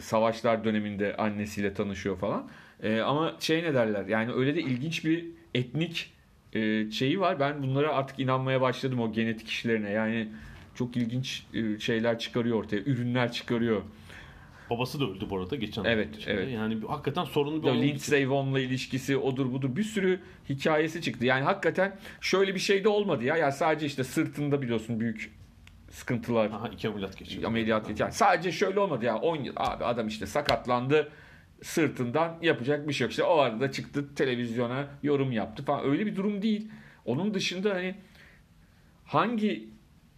savaşlar döneminde annesiyle tanışıyor falan. E, ama şey ne derler yani öyle de ilginç bir etnik e, şeyi var. Ben bunlara artık inanmaya başladım o genetik işlerine. Yani çok ilginç e, şeyler çıkarıyor ortaya. Ürünler çıkarıyor. Babası da öldü bu arada geçen Evet, evet. Yani bir- hakikaten sorunlu bir Ya olay. Lindsey Vohn'la ilişkisi odur budur bir sürü hikayesi çıktı. Yani hakikaten şöyle bir şey de olmadı ya. Yani sadece işte sırtında biliyorsun büyük sıkıntılar Aha iki ameliyat geçirdi. ameliyat geçen. Sadece şöyle olmadı ya 10 yıl abi adam işte sakatlandı sırtından yapacak bir şey yok. İşte o arada çıktı televizyona yorum yaptı falan. Öyle bir durum değil. Onun dışında hani hangi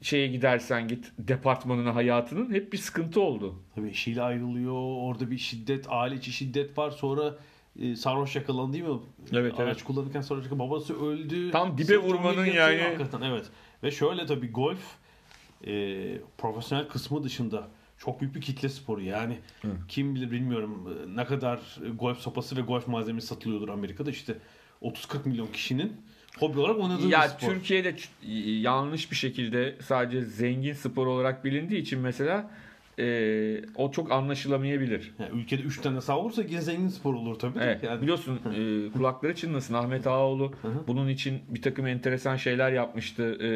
şeye gidersen git departmanına hayatının hep bir sıkıntı oldu. Tabii eşiyle ayrılıyor. Orada bir şiddet, aile içi şiddet var. Sonra e, sarhoş yakalandı değil mi? Evet, Araç evet. kullanırken sarhoş yakalandı. Babası öldü. Tam dibe vurmanın yani- Hakikaten evet. Ve şöyle tabii golf e, profesyonel kısmı dışında çok büyük bir kitle sporu. Yani kim bilir bilmiyorum ne kadar golf sopası ve golf malzemesi satılıyordur Amerika'da. İşte 30-40 milyon kişinin hobi olarak oynadığı Ya spor. Türkiye'de yanlış bir şekilde sadece zengin spor olarak bilindiği için mesela e, o çok anlaşılamayabilir. Yani ülkede 3 tane sağ olursa yine zengin spor olur tabii. Evet, Yani, biliyorsun e, kulakları çınlasın Ahmet Ağaoğlu bunun için bir takım enteresan şeyler yapmıştı. E,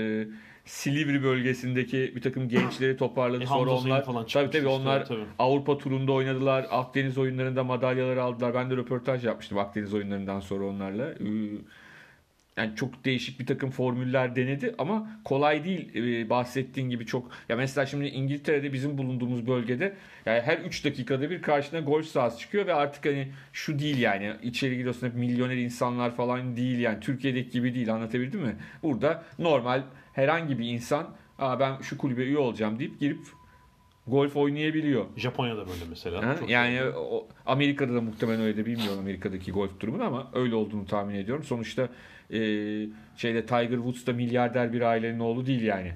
Silivri bölgesindeki bir takım gençleri toparladı. E, Sonra onlar falan tabii tabii işte, onlar tabii. Avrupa turunda oynadılar. Akdeniz oyunlarında madalyaları aldılar. Ben de röportaj yapmıştım Akdeniz oyunlarından sonra onlarla. E, yani çok değişik bir takım formüller denedi ama kolay değil e, bahsettiğin gibi çok. Ya mesela şimdi İngiltere'de bizim bulunduğumuz bölgede yani her 3 dakikada bir karşına golf sahası çıkıyor ve artık hani şu değil yani içeri giriyorsun hep milyoner insanlar falan değil yani Türkiye'deki gibi değil anlatabildim mi? Burada normal herhangi bir insan Aa, ben şu kulübe üye olacağım deyip girip golf oynayabiliyor. Japonya'da böyle mesela. Ha? Çok Yani o, Amerika'da da muhtemelen öyle de bilmiyorum Amerika'daki golf durumunu ama öyle olduğunu tahmin ediyorum. Sonuçta e, şeyde Tiger Woods da milyarder bir ailenin oğlu değil yani.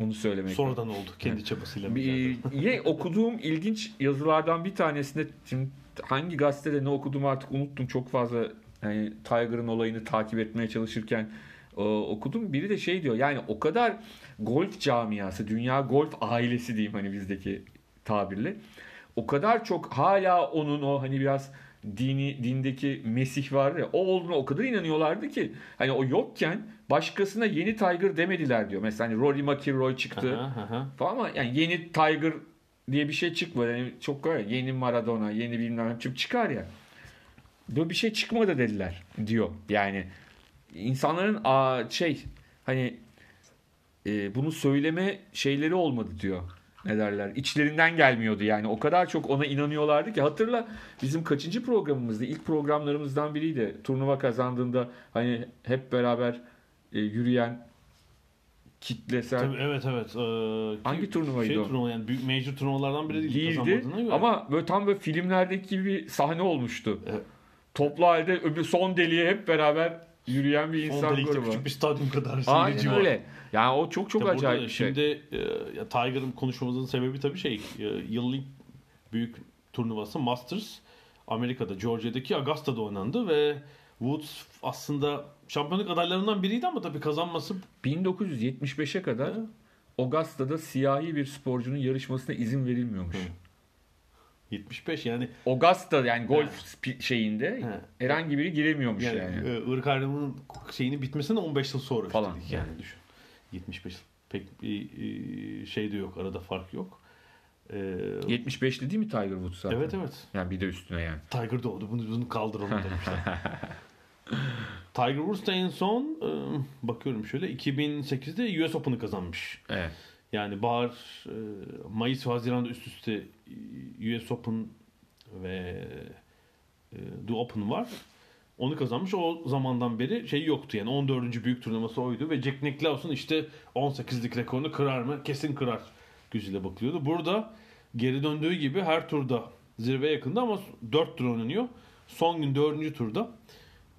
Onu söylemek. Sonradan oldu kendi çabasıyla. Bir, yine okuduğum ilginç yazılardan bir tanesinde şimdi hangi gazetede ne okuduğumu artık unuttum çok fazla yani Tiger'ın olayını takip etmeye çalışırken e, okudum. Biri de şey diyor yani o kadar golf camiası, dünya golf ailesi diyeyim hani bizdeki tabirle. O kadar çok hala onun o hani biraz dini dindeki Mesih var ya o olduğuna o kadar inanıyorlardı ki hani o yokken başkasına yeni Tiger demediler diyor. Mesela hani Rory McIlroy çıktı Aha, aha. falan ama yani yeni Tiger diye bir şey çıkmadı. Yani çok ya, yeni Maradona, yeni bilmem çık- çıkar ya. Böyle bir şey çıkmadı dediler diyor. Yani insanların aa, şey hani e, bunu söyleme şeyleri olmadı diyor. Ne derler? İçlerinden gelmiyordu yani. O kadar çok ona inanıyorlardı ki. Hatırla bizim kaçıncı programımızdı? İlk programlarımızdan biriydi. Turnuva kazandığında hani hep beraber e, yürüyen kitlesel Tabii, evet evet. Ee, Hangi turnuvaydı şey o? turnuva yani büyük major turnuvalardan biri değil. değildi ama böyle tam böyle filmlerdeki gibi bir sahne olmuştu. Evet. Toplu halde öbür son deliğe hep beraber yürüyen bir insan delikte grubu. küçük bir stadyum kadar Aynen var. öyle. Yani o çok çok burada acayip bir şey. Şimdi e, Tiger'ın konuşmamızın sebebi tabii şey e, yıllık büyük turnuvası Masters Amerika'da Georgia'daki Augusta'da oynandı ve Woods aslında şampiyonluk adaylarından biriydi ama tabii kazanması 1975'e kadar Augusta'da siyahi bir sporcunun yarışmasına izin verilmiyormuş. 75 yani Augusta yani golf spi- şeyinde He. herhangi biri giremiyormuş yani. yani, e, ırk ayrımının şeyinin bitmesine 15 yıl sonra Falan, üstelik yani düşün. 75 yıl. Pek bir e, şey de yok. Arada fark yok. Ee, 75'li değil mi Tiger Woods zaten? evet evet. Yani bir de üstüne yani. Tiger doğdu. Bunu, bunu kaldıralım demişler. Tiger Woods da en son e, bakıyorum şöyle 2008'de US Open'ı kazanmış. Evet. Yani bahar, e, Mayıs ve Haziran'da üst üste e, US Open ve e, The Open var. Onu kazanmış. O zamandan beri şey yoktu yani 14. büyük turnuvası oydu ve Jack Nicklaus'un işte 18'lik rekorunu kırar mı? Kesin kırar gözüyle bakılıyordu. Burada geri döndüğü gibi her turda zirve yakında ama 4 tur oynanıyor. Son gün 4. turda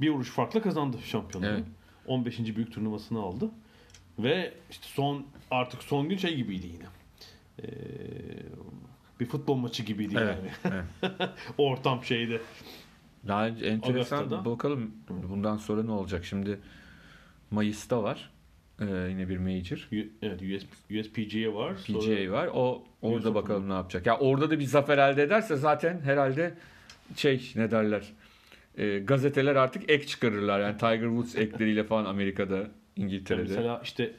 bir vuruş farkla kazandı şampiyonluğu. Evet. 15. büyük turnuvasını aldı. Ve işte son artık son gün şey gibiydi yine. Ee, bir futbol maçı gibiydi Evet. yani. Ortam şeyde. Daha enteresan Augusta bakalım bundan sonra ne olacak? Şimdi Mayıs'ta var. Ee, yine bir major. U- Evet US, USPGA var. PGA Sonra- var. O orada Open. bakalım ne yapacak. Ya orada da bir zafer elde ederse zaten herhalde şey ne derler? e, gazeteler artık ek çıkarırlar. Yani Tiger Woods ekleriyle falan Amerika'da, İngiltere'de. Mesela işte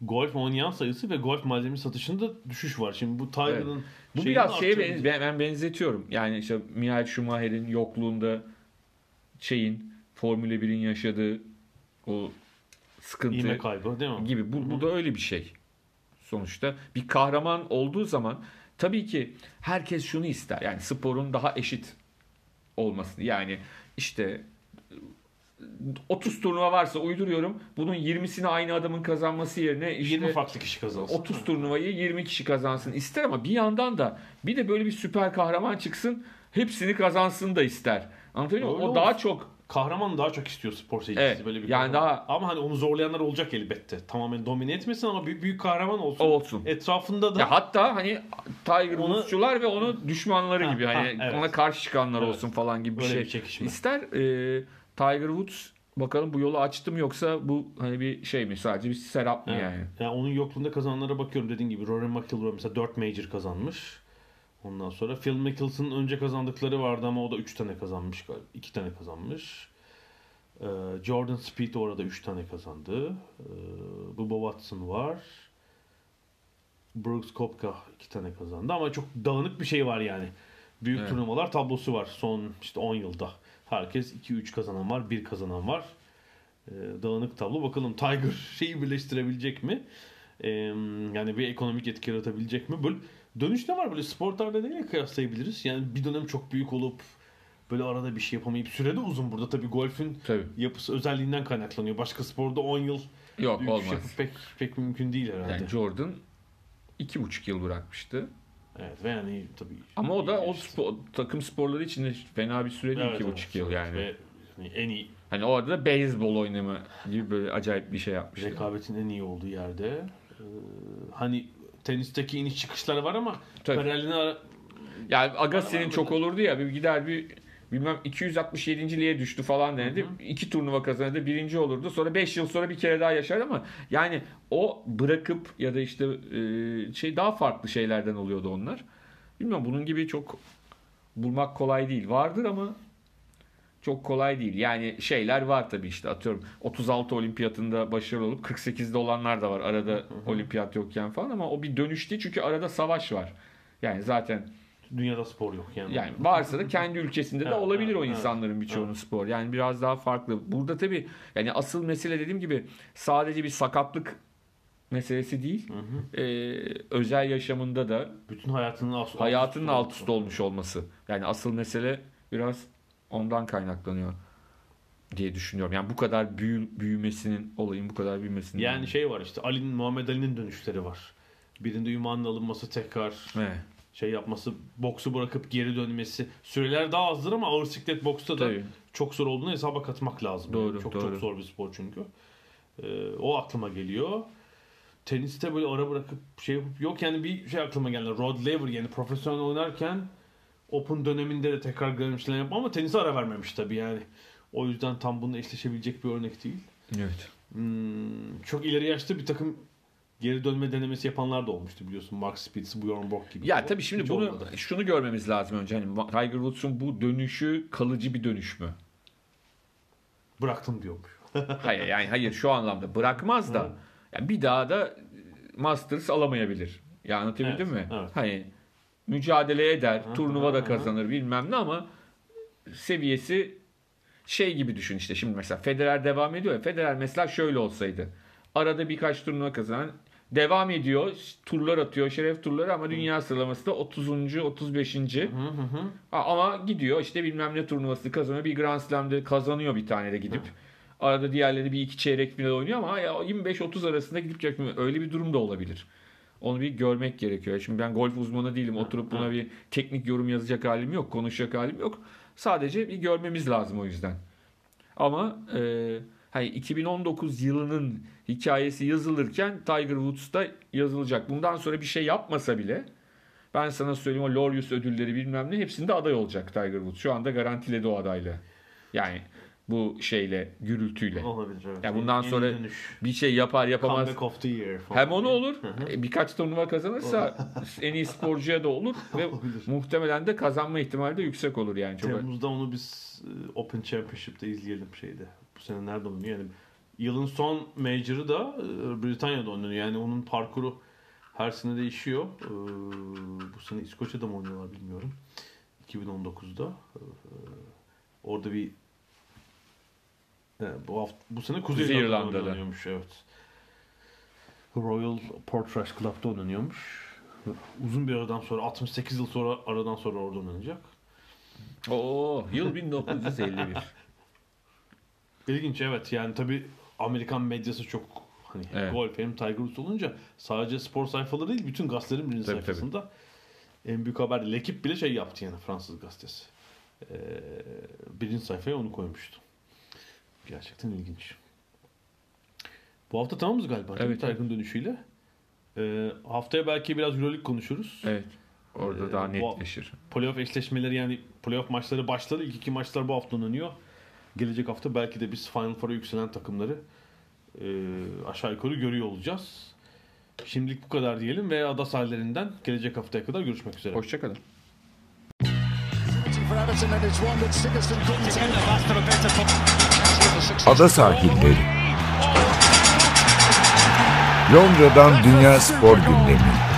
golf oynayan sayısı ve golf malzeme satışında düşüş var. Şimdi bu Tiger'ın Bu şeyini biraz şeye arttırdı. ben, ben, ben benzetiyorum. Yani işte Michael Schumacher'in yokluğunda şeyin Formula 1'in yaşadığı o sıkıntı İğme kaybı değil mi? gibi. Bu, bu da öyle bir şey. Sonuçta bir kahraman olduğu zaman tabii ki herkes şunu ister. Yani sporun daha eşit olmasını. Yani işte 30 turnuva varsa uyduruyorum. Bunun 20'sini aynı adamın kazanması yerine işte 20 farklı kişi kazansın. 30 turnuvayı 20 kişi kazansın ister ama bir yandan da bir de böyle bir süper kahraman çıksın hepsini kazansın da ister. Anlatabiliyor muyum? O daha olsun. çok Kahraman daha çok istiyor spor seyircisi. Evet, Böyle bir yani kahraman. daha- Ama hani onu zorlayanlar olacak elbette. Tamamen domine etmesin ama büyük, büyük kahraman olsun. olsun. Etrafında da Ya hatta hani Tiger Onu- Woods'cular ve onun düşmanları Ha, gibi ha, hani evet. ona karşı çıkanlar Evet. olsun falan gibi bir Böyle şey. bir çekişme. İster e, Tiger Woods bakalım bu yolu açtı mı yoksa bu hani bir şey mi sadece bir serap mı Evet. yani? Yani onun yokluğunda kazananlara bakıyorum dediğin gibi Rory McIlroy mesela 4 major kazanmış. Ondan sonra Phil Mickelson'ın önce kazandıkları vardı ama o da 3 tane kazanmış galiba. 2 tane kazanmış. Ee, Jordan Spieth orada 3 tane kazandı. Ee, Bubba Watson var. Brooks Koepka 2 tane kazandı ama çok dağınık bir şey var yani. Büyük Evet. turnuvalar tablosu var son işte 10 yılda. Herkes 2-3 kazanan var, 1 kazanan var. Ee, dağınık tablo. Bakalım Tiger şeyi birleştirebilecek mi? Ee, yani bir ekonomik etki yaratabilecek mi? Böyle dönüş ne var böyle sporlarda neyle kıyaslayabiliriz? Yani bir dönem çok büyük olup böyle arada bir şey yapamayıp sürede uzun burada tabii golfün Tabii. yapısı özelliğinden kaynaklanıyor. Başka sporda 10 yıl Yok büyük şey olmaz. yapıp pek pek mümkün değil herhalde. Yani Jordan iki buçuk yıl bırakmıştı. Evet ve yani tabii. Ama o da o spor- takım sporları için de fena bir süre değil Evet, buçuk yıl evet. yani. Ve hani en iyi Hani orada da beyzbol oynama gibi böyle acayip bir şey yapmıştı. rekabetin en iyi olduğu yerde. Ee, hani tenisteki iniş çıkışları var ama paralelini ara- Yani Agassi'nin çok olurdu ya bir gider bir bilmem 267.liğe düştü falan denedi. İki turnuva kazanırdı. Birinci olurdu. Sonra 5 yıl sonra bir kere daha yaşar ama yani o bırakıp ya da işte e, şey daha farklı şeylerden oluyordu onlar. Bilmiyorum bunun gibi çok bulmak kolay değil. Vardır ama çok kolay değil. Yani şeyler var tabii işte atıyorum 36 olimpiyatında başarılı olup 48'de olanlar da var arada olimpiyat yokken falan ama o bir dönüş değil çünkü arada savaş var. Yani zaten dünyada spor yok yani. yani varsa da kendi ülkesinde de olabilir o insanların birçoğunun spor. Yani biraz daha farklı. Burada tabii yani asıl mesele dediğim gibi sadece bir sakatlık meselesi değil. Ee, özel yaşamında da bütün hayatının alt, hayatının alt üst olmuş olması. Yani asıl mesele biraz ondan kaynaklanıyor diye düşünüyorum. Yani bu kadar büyü, büyümesinin olayın bu kadar büyümesinin. Yani şey var işte Ali'nin Muhammed Ali'nin dönüşleri var. Birinde ünvanın alınması tekrar Evet. Şey yapması, boksu bırakıp geri dönmesi. Süreler daha azdır ama ağır siklet boksta da Tabii. çok zor olduğunu hesaba katmak lazım. Doğru, Yani çok doğru. çok zor bir spor çünkü. Ee, o aklıma geliyor. Teniste böyle ara bırakıp şey yapıp yok yani bir şey aklıma geldi. Rod Laver yani profesyonel oynarken Open döneminde de tekrar Slam yapma ama tenise ara vermemiş tabii yani. O yüzden tam bununla eşleşebilecek bir örnek değil. Evet. Hmm, çok ileri yaşta bir takım geri dönme denemesi yapanlar da olmuştu biliyorsun. Mark Spitz, Bjorn Borg gibi. Ya tabii şimdi Hiç bunu olmadı. şunu görmemiz lazım önce. Hani Tiger Woods'un bu dönüşü kalıcı bir dönüş mü? bıraktım diyormuş. Hayır yani hayır şu anlamda bırakmaz da yani bir daha da Masters alamayabilir. Ya anlatabildim Evet, mi? evet. Hani mücadele eder, turnuva da kazanır bilmem ne ama seviyesi şey gibi düşün işte şimdi mesela Federer devam ediyor ya Federer mesela şöyle olsaydı arada birkaç turnuva kazanan devam ediyor turlar atıyor şeref turları ama dünya sıralaması da 30. 35. Ha, ama gidiyor işte bilmem ne turnuvası kazanıyor bir Grand Slam'de kazanıyor bir tane de gidip arada diğerleri bir iki çeyrek final oynuyor ama ya 25-30 arasında gidip yapmıyor. öyle bir durum da olabilir. Onu bir görmek gerekiyor. Şimdi ben golf uzmanı değilim. Oturup buna bir teknik yorum yazacak halim yok. Konuşacak halim yok. Sadece bir görmemiz lazım o yüzden. Ama e, hani 2019 yılının hikayesi yazılırken Tiger Woods da yazılacak. Bundan sonra bir şey yapmasa bile ben sana söyleyeyim o Laureus ödülleri bilmem ne hepsinde aday olacak Tiger Woods. Şu anda garantiledi o adaylığı. Yani bu şeyle, gürültüyle. Olabilir evet. Ya bundan Yeni sonra dönüş. bir şey yapar yapamaz. Comeback of the year falan. Hem onu olur, e, birkaç turnuva kazanırsa en iyi sporcuya da olur ve Olabilir. muhtemelen de kazanma ihtimali de yüksek olur yani. Çok Temmuz'da onu biz e, Open Championship'te izleyelim şeyde. Bu sene nerede oynuyor? Yani yılın son major'ı da e, Britanya'da oynanıyor. Yani onun parkuru her sene değişiyor. E, Bu sene İskoçya'da mı oynuyorlar bilmiyorum. 2019'da. E, Orada bir bu hafta bu sene Kuzey, Kuzey İrlanda'da İrlanda'da. oynanıyormuş evet. Royal Portrush Club'da oynanıyormuş. Uzun bir aradan sonra 68 yıl sonra aradan sonra orada oynanacak. Oo, yıl 1951. İlginç evet yani tabi Amerikan medyası çok hani Evet. golf hem Tiger Woods olunca sadece spor sayfaları değil bütün gazetelerin birinci Tabii, sayfasında en büyük haber Lekip bile şey yaptı yani Fransız gazetesi. Ee, birinci sayfaya onu koymuştu. Gerçekten ilginç. Bu hafta tamamız galiba Evet. Tiger'ın dönüşüyle. Ee, haftaya belki biraz Euroleague konuşuruz. evet. Orada Ee, daha netleşir. Playoff eşleşmeleri yani playoff maçları başladı. İlk iki maçlar bu hafta oynanıyor. Gelecek hafta belki de biz Final Four'a yükselen takımları e, aşağı yukarı görüyor olacağız. Şimdilik bu kadar diyelim ve ada sahillerinden gelecek haftaya kadar görüşmek üzere. Hoşçakalın. Ada sahilleri. Londra'dan Dünya Spor Gündemi.